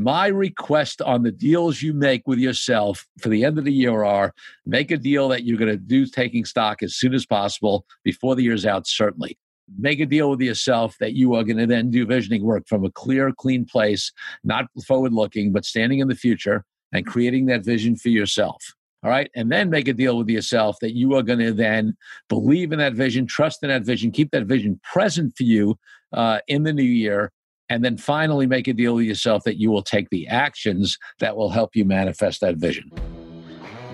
My request on the deals you make with yourself for the end of the year are make a deal that you're going to do taking stock as soon as possible before the year's out, certainly. Make a deal with yourself that you are going to then do visioning work from a clear, clean place, not forward looking, but standing in the future and creating that vision for yourself. All right. And then make a deal with yourself that you are going to then believe in that vision, trust in that vision, keep that vision present for you uh, in the new year. And then finally make a deal with yourself that you will take the actions that will help you manifest that vision.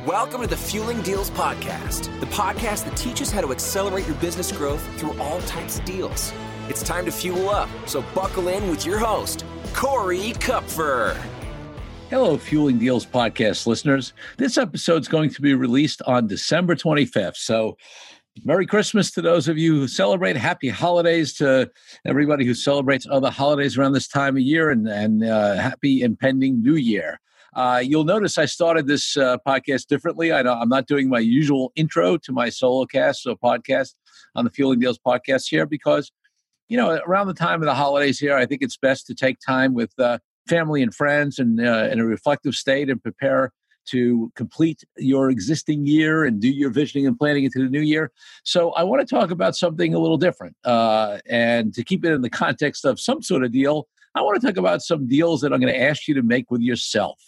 Welcome to the Fueling Deals Podcast, the podcast that teaches how to accelerate your business growth through all types of deals. It's time to fuel up, so buckle in with your host, Corey Kupfer. Hello, Fueling Deals podcast listeners. This episode is going to be released on December 25th. So, Merry Christmas to those of you who celebrate. Happy holidays to everybody who celebrates other holidays around this time of year, and, and uh, happy impending New Year. Uh, you'll notice I started this uh, podcast differently. I am not doing my usual intro to my solo cast or podcast on the Fueling Deals podcast here because, you know, around the time of the holidays here, I think it's best to take time with uh, family and friends and uh, in a reflective state and prepare to complete your existing year and do your visioning and planning into the new year. So, I want to talk about something a little different. Uh, and to keep it in the context of some sort of deal, I want to talk about some deals that I'm going to ask you to make with yourself.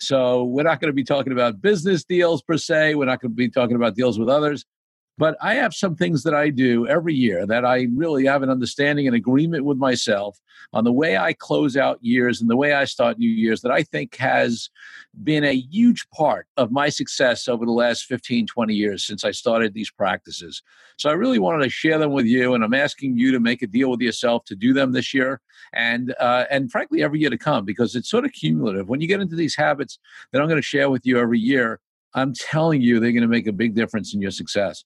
So, we're not going to be talking about business deals per se, we're not going to be talking about deals with others. But I have some things that I do every year that I really have an understanding and agreement with myself on the way I close out years and the way I start new years that I think has been a huge part of my success over the last 15, 20 years since I started these practices. So I really wanted to share them with you, and I'm asking you to make a deal with yourself to do them this year and uh, and frankly every year to come because it's sort of cumulative. When you get into these habits that I'm going to share with you every year, I'm telling you, they're going to make a big difference in your success.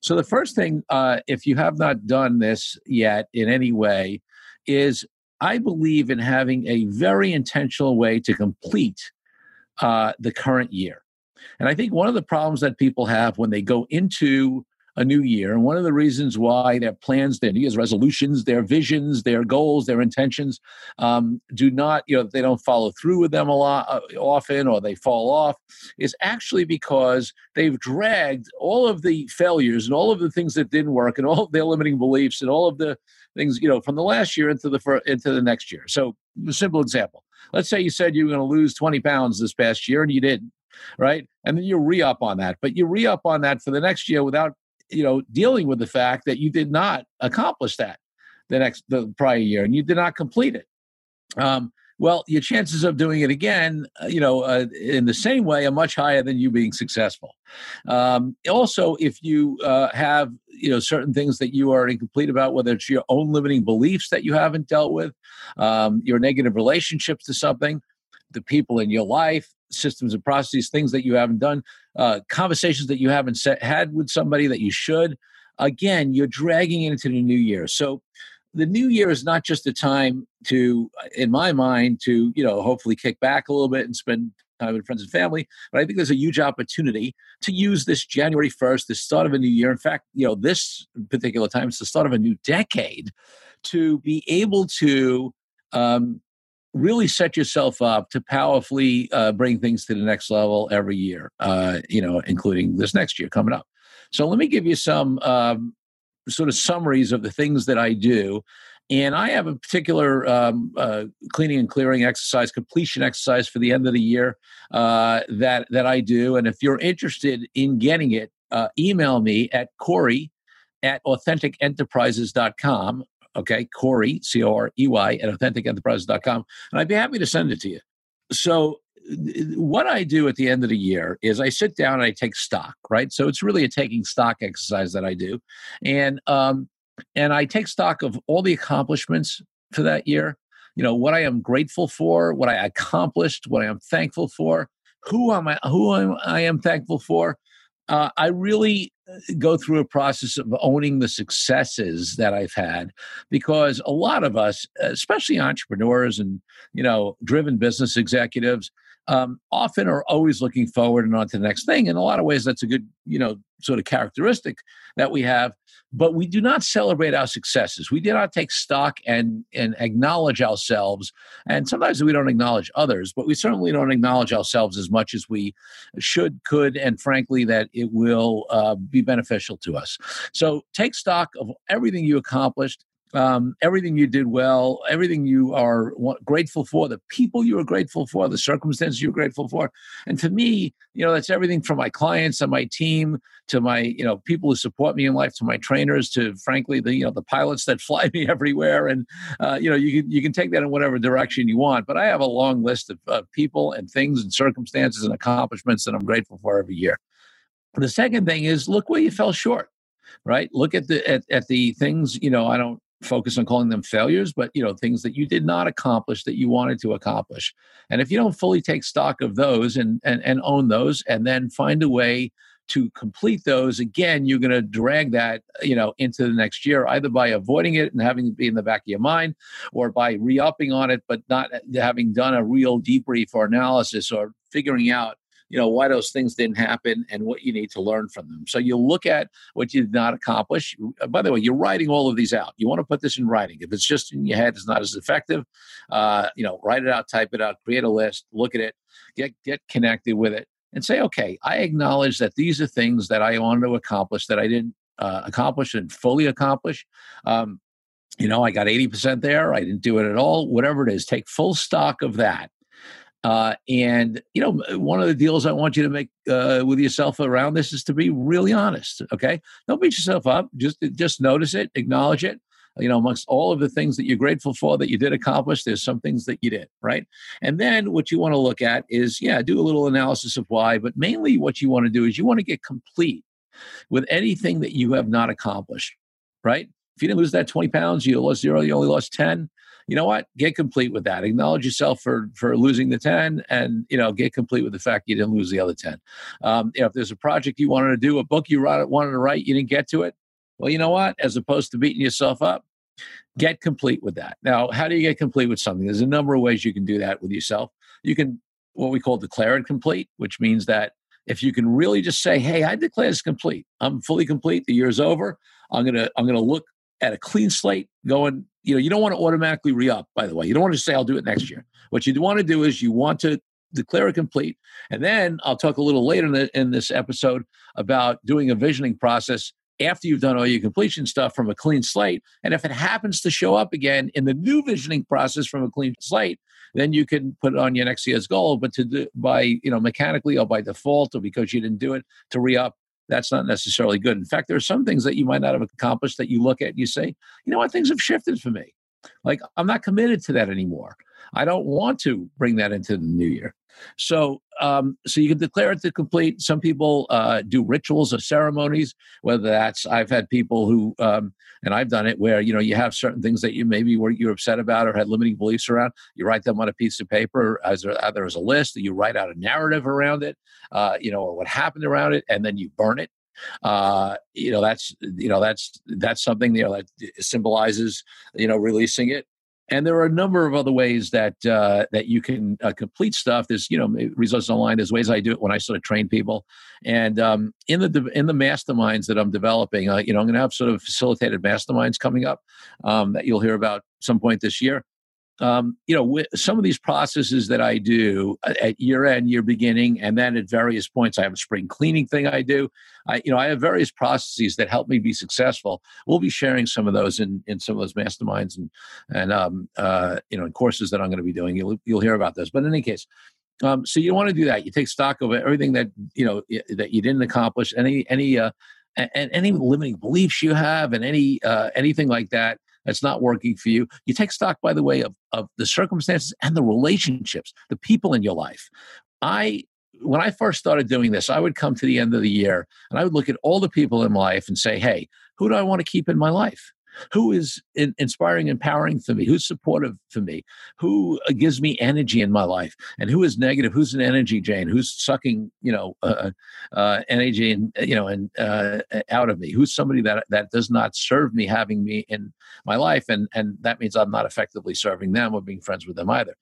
So, the first thing, uh, if you have not done this yet in any way, is I believe in having a very intentional way to complete uh, the current year. And I think one of the problems that people have when they go into a new year. And one of the reasons why their plans, their New Year's resolutions, their visions, their goals, their intentions um, do not, you know, they don't follow through with them a lot uh, often or they fall off is actually because they've dragged all of the failures and all of the things that didn't work and all of their limiting beliefs and all of the things, you know, from the last year into the fir- into the next year. So, a simple example. Let's say you said you were going to lose 20 pounds this past year and you didn't right? And then you re up on that. But you re up on that for the next year without you know, dealing with the fact that you did not accomplish that the next the prior year and you did not complete it. Um, well, your chances of doing it again, uh, you know, uh, in the same way, are much higher than you being successful. Um, also, if you uh, have, you know, certain things that you are incomplete about, whether it's your own limiting beliefs that you haven't dealt with, um, your negative relationships to something, the people in your life, systems and processes, things that you haven't done, uh, conversations that you haven't set, had with somebody that you should. Again, you're dragging it into the new year. So the new year is not just a time to, in my mind, to you know hopefully kick back a little bit and spend time with friends and family. But I think there's a huge opportunity to use this January 1st, the start of a new year. In fact, you know, this particular time, it's the start of a new decade, to be able to um, really set yourself up to powerfully uh, bring things to the next level every year, uh, you know, including this next year coming up. So let me give you some um, sort of summaries of the things that I do. And I have a particular um, uh, cleaning and clearing exercise, completion exercise for the end of the year uh, that that I do. And if you're interested in getting it, uh, email me at Corey at authenticenterprises.com okay, Corey, C O R E Y, at authenticenterprises.com. And I'd be happy to send it to you. So, what I do at the end of the year is I sit down and I take stock, right? So it's really a taking stock exercise that I do, and um, and I take stock of all the accomplishments for that year. You know what I am grateful for, what I accomplished, what I am thankful for, who am I, who I am thankful for, uh, I really go through a process of owning the successes that I've had because a lot of us, especially entrepreneurs and you know driven business executives, um, often are always looking forward and on to the next thing. In a lot of ways, that's a good, you know, sort of characteristic that we have. But we do not celebrate our successes. We do not take stock and and acknowledge ourselves. And sometimes we don't acknowledge others, but we certainly don't acknowledge ourselves as much as we should, could, and frankly, that it will uh, be beneficial to us. So take stock of everything you accomplished um, everything you did well, everything you are grateful for, the people you are grateful for, the circumstances you're grateful for. And to me, you know, that's everything from my clients and my team to my, you know, people who support me in life, to my trainers, to frankly the, you know, the pilots that fly me everywhere. And uh, you know, you can you can take that in whatever direction you want. But I have a long list of uh, people and things and circumstances and accomplishments that I'm grateful for every year. The second thing is look where you fell short right look at the at, at the things you know i don't focus on calling them failures but you know things that you did not accomplish that you wanted to accomplish. And if you don't fully take stock of those and and, and own those and then find a way to complete those again you're going to drag that you know into the next year either by avoiding it and having it be in the back of your mind or by re-upping on it but not having done a real debrief or analysis or figuring out you know why those things didn't happen and what you need to learn from them. So you look at what you did not accomplish. Uh, by the way you're writing all of these out. You want to put this in writing. If it's just in your head it's not as effective uh, you know write it out type it out create a list look at it get get connected with it and say okay i acknowledge that these are things that i wanted to accomplish that i didn't uh, accomplish and fully accomplish. Um, you know i got 80% there. I didn't do it at all. Whatever it is take full stock of that uh, and you know, one of the deals I want you to make uh, with yourself around this is to be really honest. Okay, don't beat yourself up. Just just notice it, acknowledge it. You know, amongst all of the things that you're grateful for that you did accomplish, there's some things that you did right. And then what you want to look at is, yeah, do a little analysis of why, but mainly what you want to do is you want to get complete with anything that you have not accomplished. Right. If you didn't lose that 20 pounds, you lost zero, you only lost 10 you know what? Get complete with that. Acknowledge yourself for for losing the ten, and you know, get complete with the fact you didn't lose the other ten. Um, you know, if there's a project you wanted to do, a book you wanted to write, you didn't get to it. Well, you know what? As opposed to beating yourself up, get complete with that. Now, how do you get complete with something? There's a number of ways you can do that with yourself. You can what we call declare it complete, which means that if you can really just say, "Hey, I declare this complete. I'm fully complete. The year's over. I'm gonna I'm gonna look at a clean slate going you know you don't want to automatically re-up by the way. You don't want to say i'll do it next year. What you want to do is you want to declare it complete and then i'll talk a little later in, the, in this episode about doing a visioning process after you've done all your completion stuff from a clean slate and if it happens to show up again in the new visioning process from a clean slate then you can put it on your next year's goal but to do by you know mechanically or by default or because you didn't do it to re-up that's not necessarily good. In fact, there are some things that you might not have accomplished that you look at and you say, you know what, things have shifted for me. Like I'm not committed to that anymore. I don't want to bring that into the new year. So, um, so you can declare it to complete. Some people uh, do rituals or ceremonies. Whether that's I've had people who, um, and I've done it where you know you have certain things that you maybe were you're upset about or had limiting beliefs around. You write them on a piece of paper as either as a list, or you write out a narrative around it, uh, you know, or what happened around it, and then you burn it uh, you know that's you know that's that's something you know that symbolizes you know releasing it and there are a number of other ways that uh, that you can uh, complete stuff. There's you know results online. There's ways I do it when I sort of train people, and um, in the in the masterminds that I'm developing, uh, you know I'm going to have sort of facilitated masterminds coming up um, that you'll hear about some point this year um, you know, some of these processes that I do uh, at year end, year beginning, and then at various points, I have a spring cleaning thing I do. I, you know, I have various processes that help me be successful. We'll be sharing some of those in, in some of those masterminds and and um, uh, you know, in courses that I'm going to be doing. You'll you'll hear about those. But in any case, um, so you want to do that. You take stock of everything that you know that you didn't accomplish, any any uh, and any limiting beliefs you have, and any uh, anything like that that's not working for you. You take stock, by the way, of, of the circumstances and the relationships, the people in your life. I when I first started doing this, I would come to the end of the year and I would look at all the people in my life and say, hey, who do I want to keep in my life? Who is in, inspiring, empowering for me, who's supportive for me, who uh, gives me energy in my life, and who is negative, who's an energy drain, who's sucking, you know, uh, uh, energy and you know, and uh, out of me, who's somebody that that does not serve me, having me in my life, and and that means I'm not effectively serving them or being friends with them either.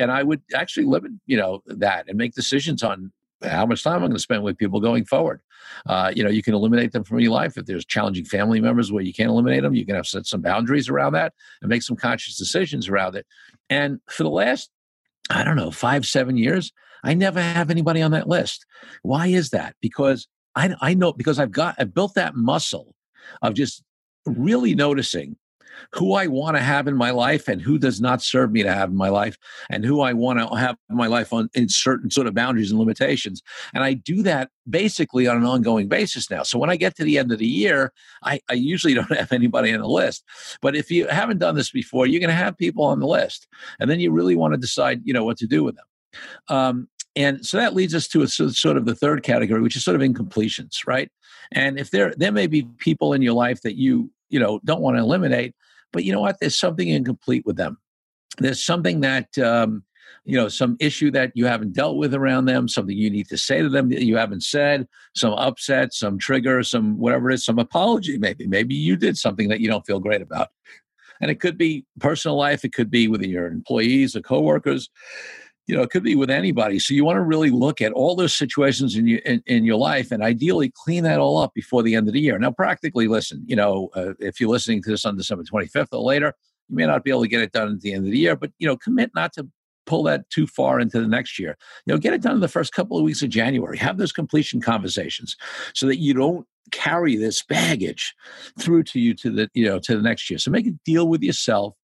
and I would actually limit, you know, that and make decisions on how much time I'm going to spend with people going forward. Uh, you know, you can eliminate them from your life. If there's challenging family members where you can't eliminate them, you can have set some boundaries around that and make some conscious decisions around it. And for the last, I don't know, five, seven years, I never have anybody on that list. Why is that? Because I, I know, because I've got, I've built that muscle of just really noticing who I want to have in my life and who does not serve me to have in my life and who I want to have in my life on in certain sort of boundaries and limitations. And I do that basically on an ongoing basis now. So when I get to the end of the year, I, I usually don't have anybody on the list. But if you haven't done this before, you're going to have people on the list. And then you really want to decide, you know, what to do with them. Um, and so that leads us to a, sort of the third category, which is sort of incompletions, right? And if there there may be people in your life that you you know don't want to eliminate, but you know what? There's something incomplete with them. There's something that, um, you know, some issue that you haven't dealt with around them, something you need to say to them that you haven't said, some upset, some trigger, some whatever it is, some apology, maybe. Maybe you did something that you don't feel great about. And it could be personal life, it could be with your employees or coworkers you know, it could be with anybody. So you want to really look at all those situations in your in, in, your life, and ideally clean that all up before the end of the year. Now, practically, listen, you know, uh, if you're listening to this on December 25th or later, you may not be able to get it done at the end of the year, but you know, commit not to pull that too far into the next year. You know, get it done in the first couple of weeks of January. Have those completion conversations so that you don't carry this baggage through to you to the you know to the next year. So make a deal with yourself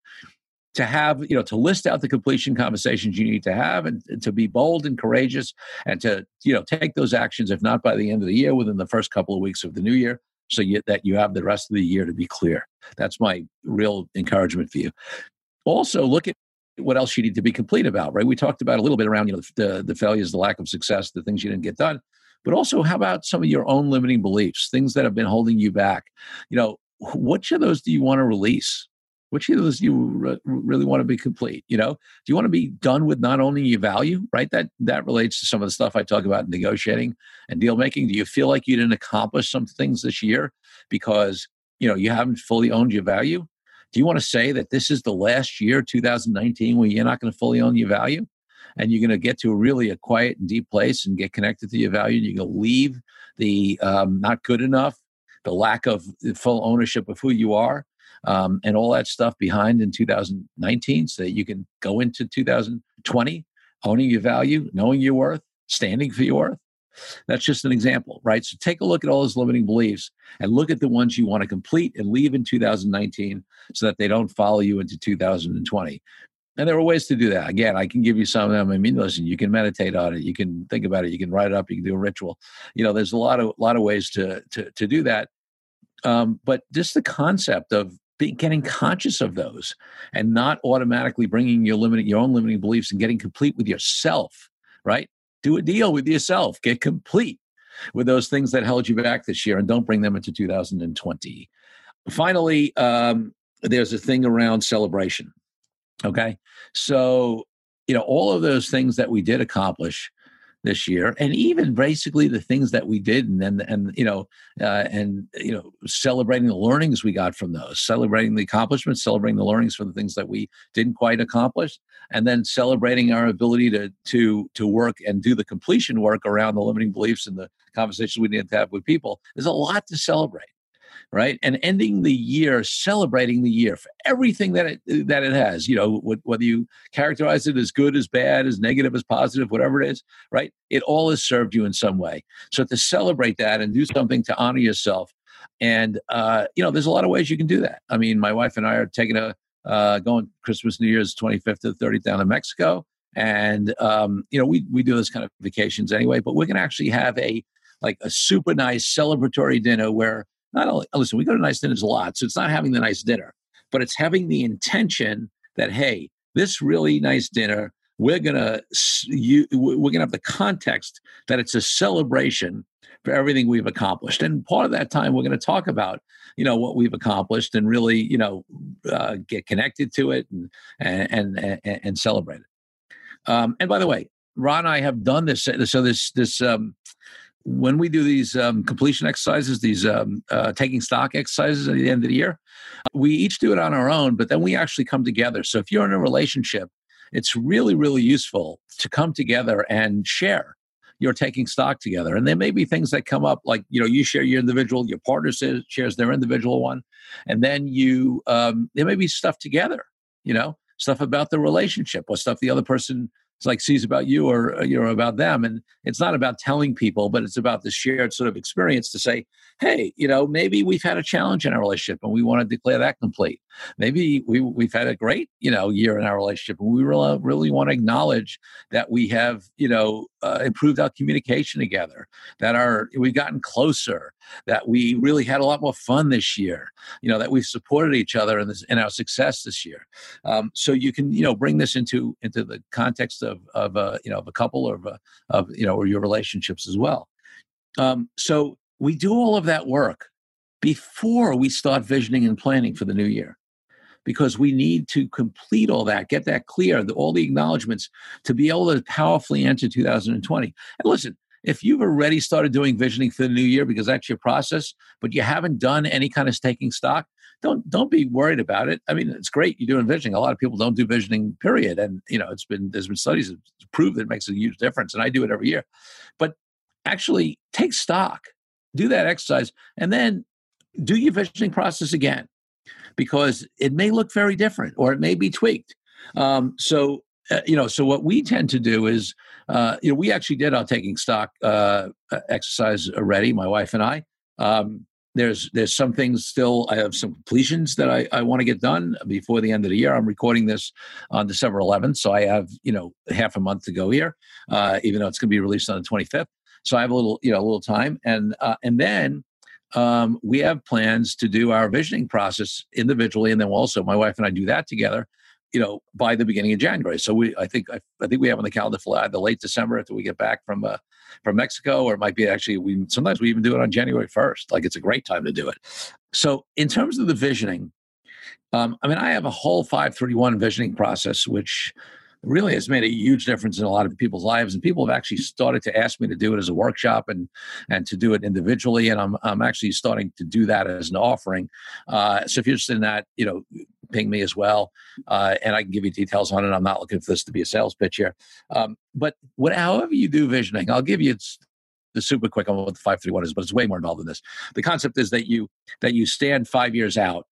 to have, you know, to list out the completion conversations you need to have and, to be bold and courageous and to, you know, take those actions, if not by the end of the year, within the first couple of weeks of the new year, so you, that you have the rest of the year to be clear. That's my real encouragement for you. Also, look at what else you need to be complete about, right? We talked about a little bit around, you know, the, the failures, the lack of success, the things you didn't get done. But also, how about some of your own limiting beliefs, things that have been holding you back? You know, which of those do you want to release? Which of those you re- really want to be complete you know? Do you want to be done with not owning your value right? That that relates to some of the stuff i talk about in negotiating and deal making. Do you feel like you didn't accomplish some things this year because you know you haven't fully owned your value? Do you want to say that this is the last year 2019 where you're not going to fully own your value and you're going to get to a really a quiet and deep place and get connected to your value and you're going to leave the um, not good enough the lack of full ownership of who you are um, and all that stuff behind in 2019 so that you can go into 2020 owning your value, knowing your worth, standing for your worth. That's just an example, right? So take a look at all those limiting beliefs and look at the ones you want to complete and leave in 2019 so that they don't follow you into 2020. And there are ways to do that. Again, I can give you some of them. I mean, listen, you can meditate on it, you can think about it, you can write it up, you can do a ritual. You know, there's a lot of lot of ways to to to do that. Um, but just the concept of be, getting conscious of those and not automatically bringing your limiting your own limiting beliefs and getting complete with yourself right? Do a deal with yourself. Get complete with those things that held you back this year and don't bring them into 2020 finally um, there's a thing around celebration okay? So you know all of those things that we did accomplish this year, and even basically the things that we did, and and, and you know, uh, and you know, celebrating the learnings we got from those, celebrating the accomplishments, celebrating the learnings from the things that we didn't quite accomplish, and then celebrating our ability to to to work and do the completion work around the limiting beliefs and the conversations we need to have with people. There's a lot to celebrate right? And ending the year, celebrating the year for everything that it that it has. You know, whether you characterize it as good, as bad, as negative, as positive, whatever it is, right? It all has served you in some way. So to celebrate that and do something to honor yourself, and uh, you know, there's a lot of ways you can do that. I mean, my wife and I are taking a uh, going Christmas, New Year's, 25th to 30th down to Mexico. And um, you know, we we do this kind of vacations anyway, but we're gonna actually have a like a super nice celebratory dinner where not only listen, we go to nice dinners a lot, so it's not having the nice dinner, but it's having the intention that hey, this really nice dinner, we're gonna you, we're gonna have the context that it's a celebration for everything we've accomplished, and part of that time we're to talk about you know what we've accomplished and really you know uh, get connected to it and and and, and celebrate it. Um, and by the way, Ron and I have done this. So this this um, when we do these um, completion exercises, these um, uh, taking stock exercises at the end of the year, we each do it on our own, but then we actually come together. So if you're in a relationship it's really, really useful to come together and share you're taking stock together. And there may be things that come up like, you know, you share your individual, your partner shares their individual one. And then you, um, there may be stuff together, you know, stuff about the relationship or stuff the other person it's like sees about you or uh, you know about them. And it's not about telling people but it's about the shared sort of experience to say hey you know maybe we've had a challenge in our relationship and we want to declare that complete. Maybe we, we've had a great you know year in our relationship and we really, really want to acknowledge that we have you know uh, improved our communication together that our we've gotten closer that we really had a lot more fun this year you know that we've supported each other in, this, in our success this year um, so you can you know bring this into into the context of of a you know of a couple or of, a, of you know or your relationships as well. Um, so we do all of that work before we start visioning and planning for the new year because we need to complete all that, get that clear, the, all the acknowledgments to be able to powerfully enter 2020. And listen, if you've already started doing visioning for the new year because that's your process, but you haven't done any kind of taking stock, don't don't be worried about it. I mean, it's great you're doing visioning. A lot of people don't do visioning, period. And you know, it's been there's been studies that prove that it makes a huge difference, and I do it every year. But actually, take stock, do that exercise, and then do your visioning process again, because it may look very different or it may be tweaked. Um, so uh, you know, so what we tend to do is, uh, you know, we actually did our taking stock uh, exercise already, my wife and I. Um, there's there's some things still. I have some completions that I, I want to get done before the end of the year. I'm recording this on December 11th, so I have you know half a month to go here, uh, even though it's going to be released on the 25th. So I have a little you know a little time, and uh, and then um, we have plans to do our visioning process individually, and then also my wife and I do that together you know, by the beginning of January. So we, I think, I, I think we have on the calendar for either late December after we get back from uh, from Mexico, or it might be actually we sometimes we even do it on January first. Like it's a great time to do it. So in terms of the visioning, um, I mean, I have a whole five thirty one visioning process, which really has made a huge difference in a lot of people's lives and people have actually started to ask me to do it as a workshop and and to do it individually and i'm, I'm actually starting to do that as an offering. Uh, so if you're interested in that you know ping me as well uh, and i can give you details on it. I'm not looking for this to be a sales pitch here. Um, but what however you do visioning i'll give you the super quick on what the 531 is but it's way more involved than this. The concept is that you that you stand five years out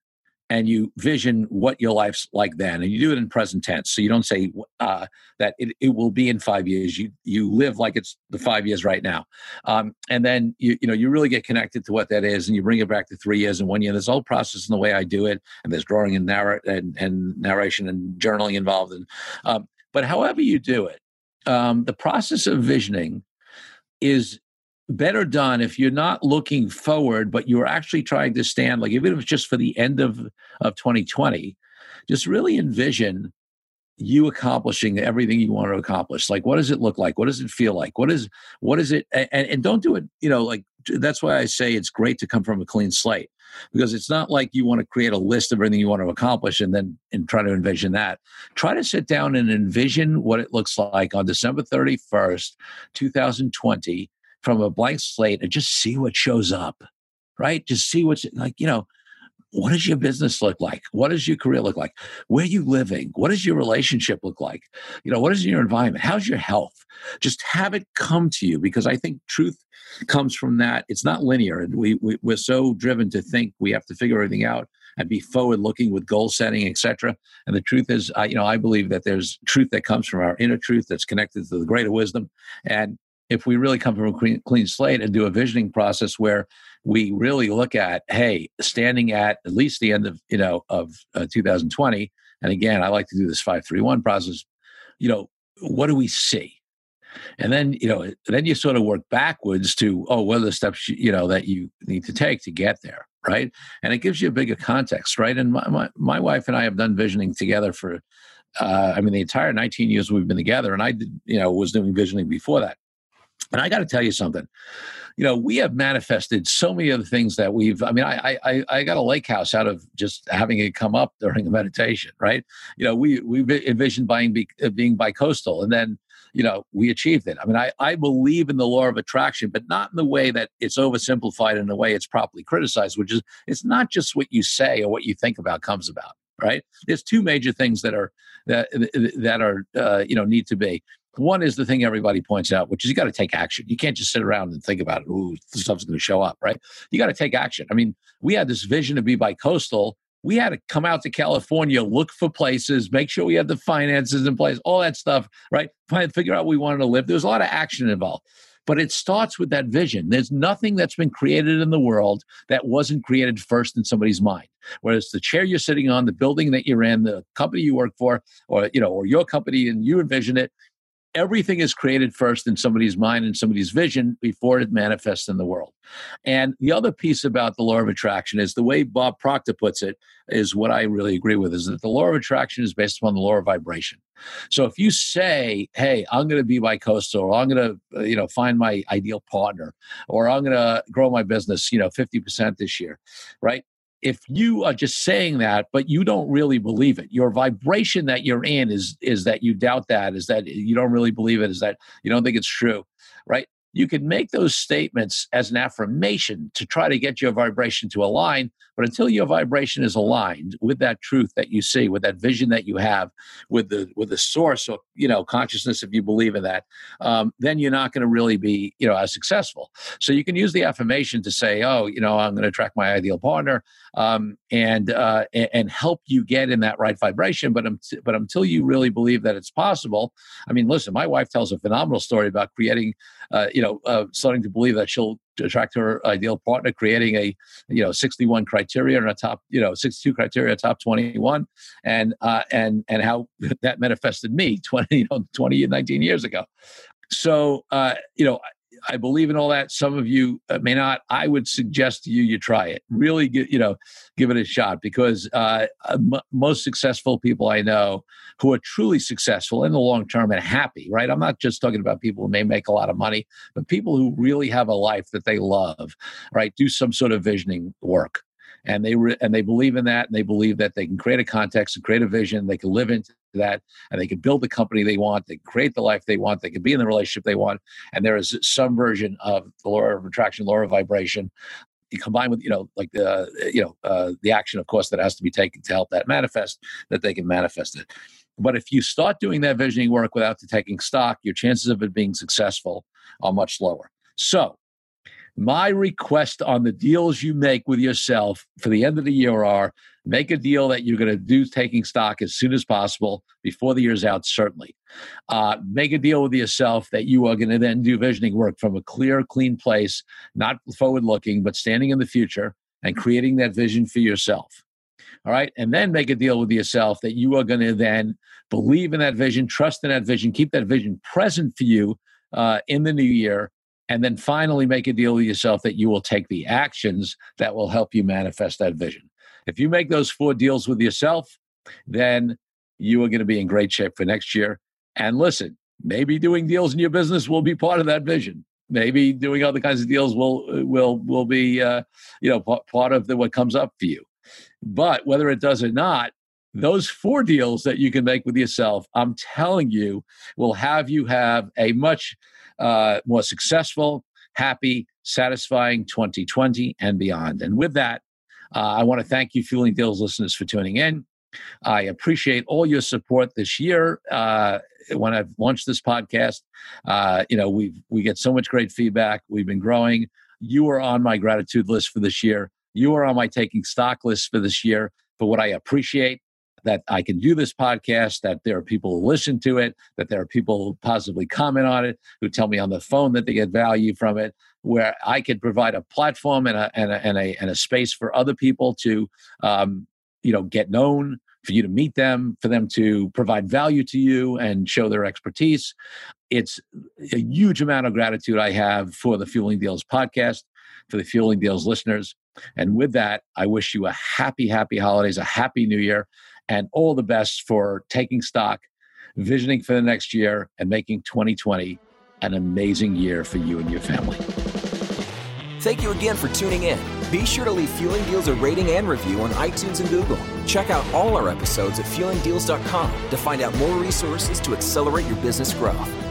and you vision what your life's like then and you do it in present tense so you don't say uh, that it, it will be in five years you you live like it's the five years right now. Um, and then you you know you really get connected to what that is and you bring it back to three years and one year there's whole process in the way i do it and there's drawing and, narr- and, and narration and journaling involved in um, but however you do it um, the process of visioning is better done if you're not looking forward, but you're actually trying to stand, like even if it's just for the end of, of 2020, just really envision you accomplishing everything you want to accomplish. Like what does it look like? What does it feel like? What is what is it? And, and don't do it you know like that's why i say it's great to come from a clean slate because it's not like you want to create a list of everything you want to accomplish and then and try to envision that. Try to sit down and envision what it looks like on december 31st 2020 from a blank slate and just see what shows up, right? Just see what's like, you know, what does your business look like? What does your career look like? Where are you living? What does your relationship look like? You know, what is your environment? How's your health? Just have it come to you because I think truth comes from that. It's not linear. And we, we, we're so driven to think we have to figure everything out and be forward looking with goal setting, etc. And the truth is, I, you know, I believe that there's truth that comes from our inner truth that's connected to the greater wisdom. And if we really come from a clean, clean slate and do a visioning process where we really look at hey standing at at least the end of you know of uh, 2020 and again i like to do this 531 process you know what do we see? And then you know then you sort of work backwards to oh what are the steps you know that you need to take to get there right? And it gives you a bigger context right? And my, my, my wife and i have done visioning together for uh, i mean the entire 19 years we've been together and i did you know was doing visioning before that and I got to tell you something. You know, we have manifested so many of the things that we've. I mean, I I I got a lake house out of just having it come up during a meditation, right? You know, we we envisioned buying uh, being bi-coastal, and then you know we achieved it. I mean, I I believe in the law of attraction, but not in the way that it's oversimplified in the way it's properly criticized, which is it's not just what you say or what you think about comes about right? There's two major things that are that that are uh, you know need to be. One is the thing everybody points out, which is you got to take action. You can't just sit around and think about it. Ooh, stuff's going to show up, right? You got to take action. I mean, we had this vision to be bi-coastal. We had to come out to California, look for places, make sure we had the finances in place, all that stuff, right? Find, figure out we wanted to live. There was a lot of action involved. But it starts with that vision. There's nothing that's been created in the world that wasn't created first in somebody's mind. Whether it's the chair you're sitting on, the building that you're in, the company you work for, or you know, or your company and you envision it, everything is created first in somebody's mind and somebody's vision before it manifests in the world. And the other piece about the law of attraction is the way Bob Proctor puts it is what I really agree with is that the law of attraction is based upon the law of vibration. So if you say, "Hey, I'm going to be bi-coastal, or I'm going to, you know, find my ideal partner, or I'm going to grow my business, you know, 50% this year," right? If you are just saying that but you don't really believe it. Your vibration that you're in is is that you doubt that is that you don't really believe it is that you don't think it's true right? You can make those statements as an affirmation to try to get your vibration to align but until your vibration is aligned with that truth that you see with that vision that you have with the with the source of you know consciousness if you believe in that um, then you're not going to really be you know as successful. So you can use the affirmation to say oh you know i'm going to attract my ideal partner um, and uh, and help you get in that right vibration. But but until you really believe that it's possible i mean listen my wife tells a phenomenal story about creating uh, you know uh, starting to believe that she'll attract her ideal partner, creating a you know 61 criteria and a top you know 62 criteria, top 21, and uh, and and how that manifested me 20 you know 20 19 years ago. So uh, you know I believe in all that. Some of you uh, may not. I would suggest to you you try it. Really, get, you know, give it a shot because uh, m- most successful people I know who are truly successful in the long term and happy. Right. I'm not just talking about people who may make a lot of money, but people who really have a life that they love. Right. Do some sort of visioning work and they re- and they believe in that and they believe that they can create a context and create a vision they can live into that and they can build the company they want they can create the life they want they can be in the relationship they want and there is some version of the law of attraction law of vibration combined with you know like the you know uh, the action of course that has to be taken to help that manifest that they can manifest it. But if you start doing that visioning work without taking stock your chances of it being successful are much lower. So my request on the deals you make with yourself for the end of the year are make a deal that you're going to do taking stock as soon as possible before the year's out, certainly. Uh, make a deal with yourself that you are going to then do visioning work from a clear, clean place, not forward looking, but standing in the future and creating that vision for yourself. All right. And then make a deal with yourself that you are going to then believe in that vision, trust in that vision, keep that vision present for you uh, in the new year, and then finally make a deal with yourself that you will take the actions that will help you manifest that vision. If you make those four deals with yourself, then you are going to be in great shape for next year. And listen, maybe doing deals in your business will be part of that vision. Maybe doing other kinds of deals will will will be uh, you know part of the, what comes up for you. But whether it does or not, those four deals that you can make with yourself, I'm telling you, will have you have a much uh, more successful, happy, satisfying 2020 and beyond. And with that, uh, I want to thank you, Fueling Deals listeners, for tuning in. I appreciate all your support this year. Uh, when I've launched this podcast, uh, you know we we get so much great feedback. We've been growing. You are on my gratitude list for this year. You are on my taking stock list for this year. For what I appreciate, that I can do this podcast, that there are people who listen to it, that there are people who possibly comment on it, who tell me on the phone that they get value from it, where I could provide a platform and a, and a, and a, and a space for other people to, um, you know, get known, for you to meet them, for them to provide value to you and show their expertise. It's a huge amount of gratitude I have for the Fueling Deals podcast, for the Fueling Deals listeners. And with that, I wish you a happy, happy holidays, a happy new year and all the best for taking stock, visioning for the next year, and making 2020 an amazing year for you and your family. Thank you again for tuning in. Be sure to leave Fueling Deals a rating and review on iTunes and Google. Check out all our episodes at fuelingdeals.com to find out more resources to accelerate your business growth.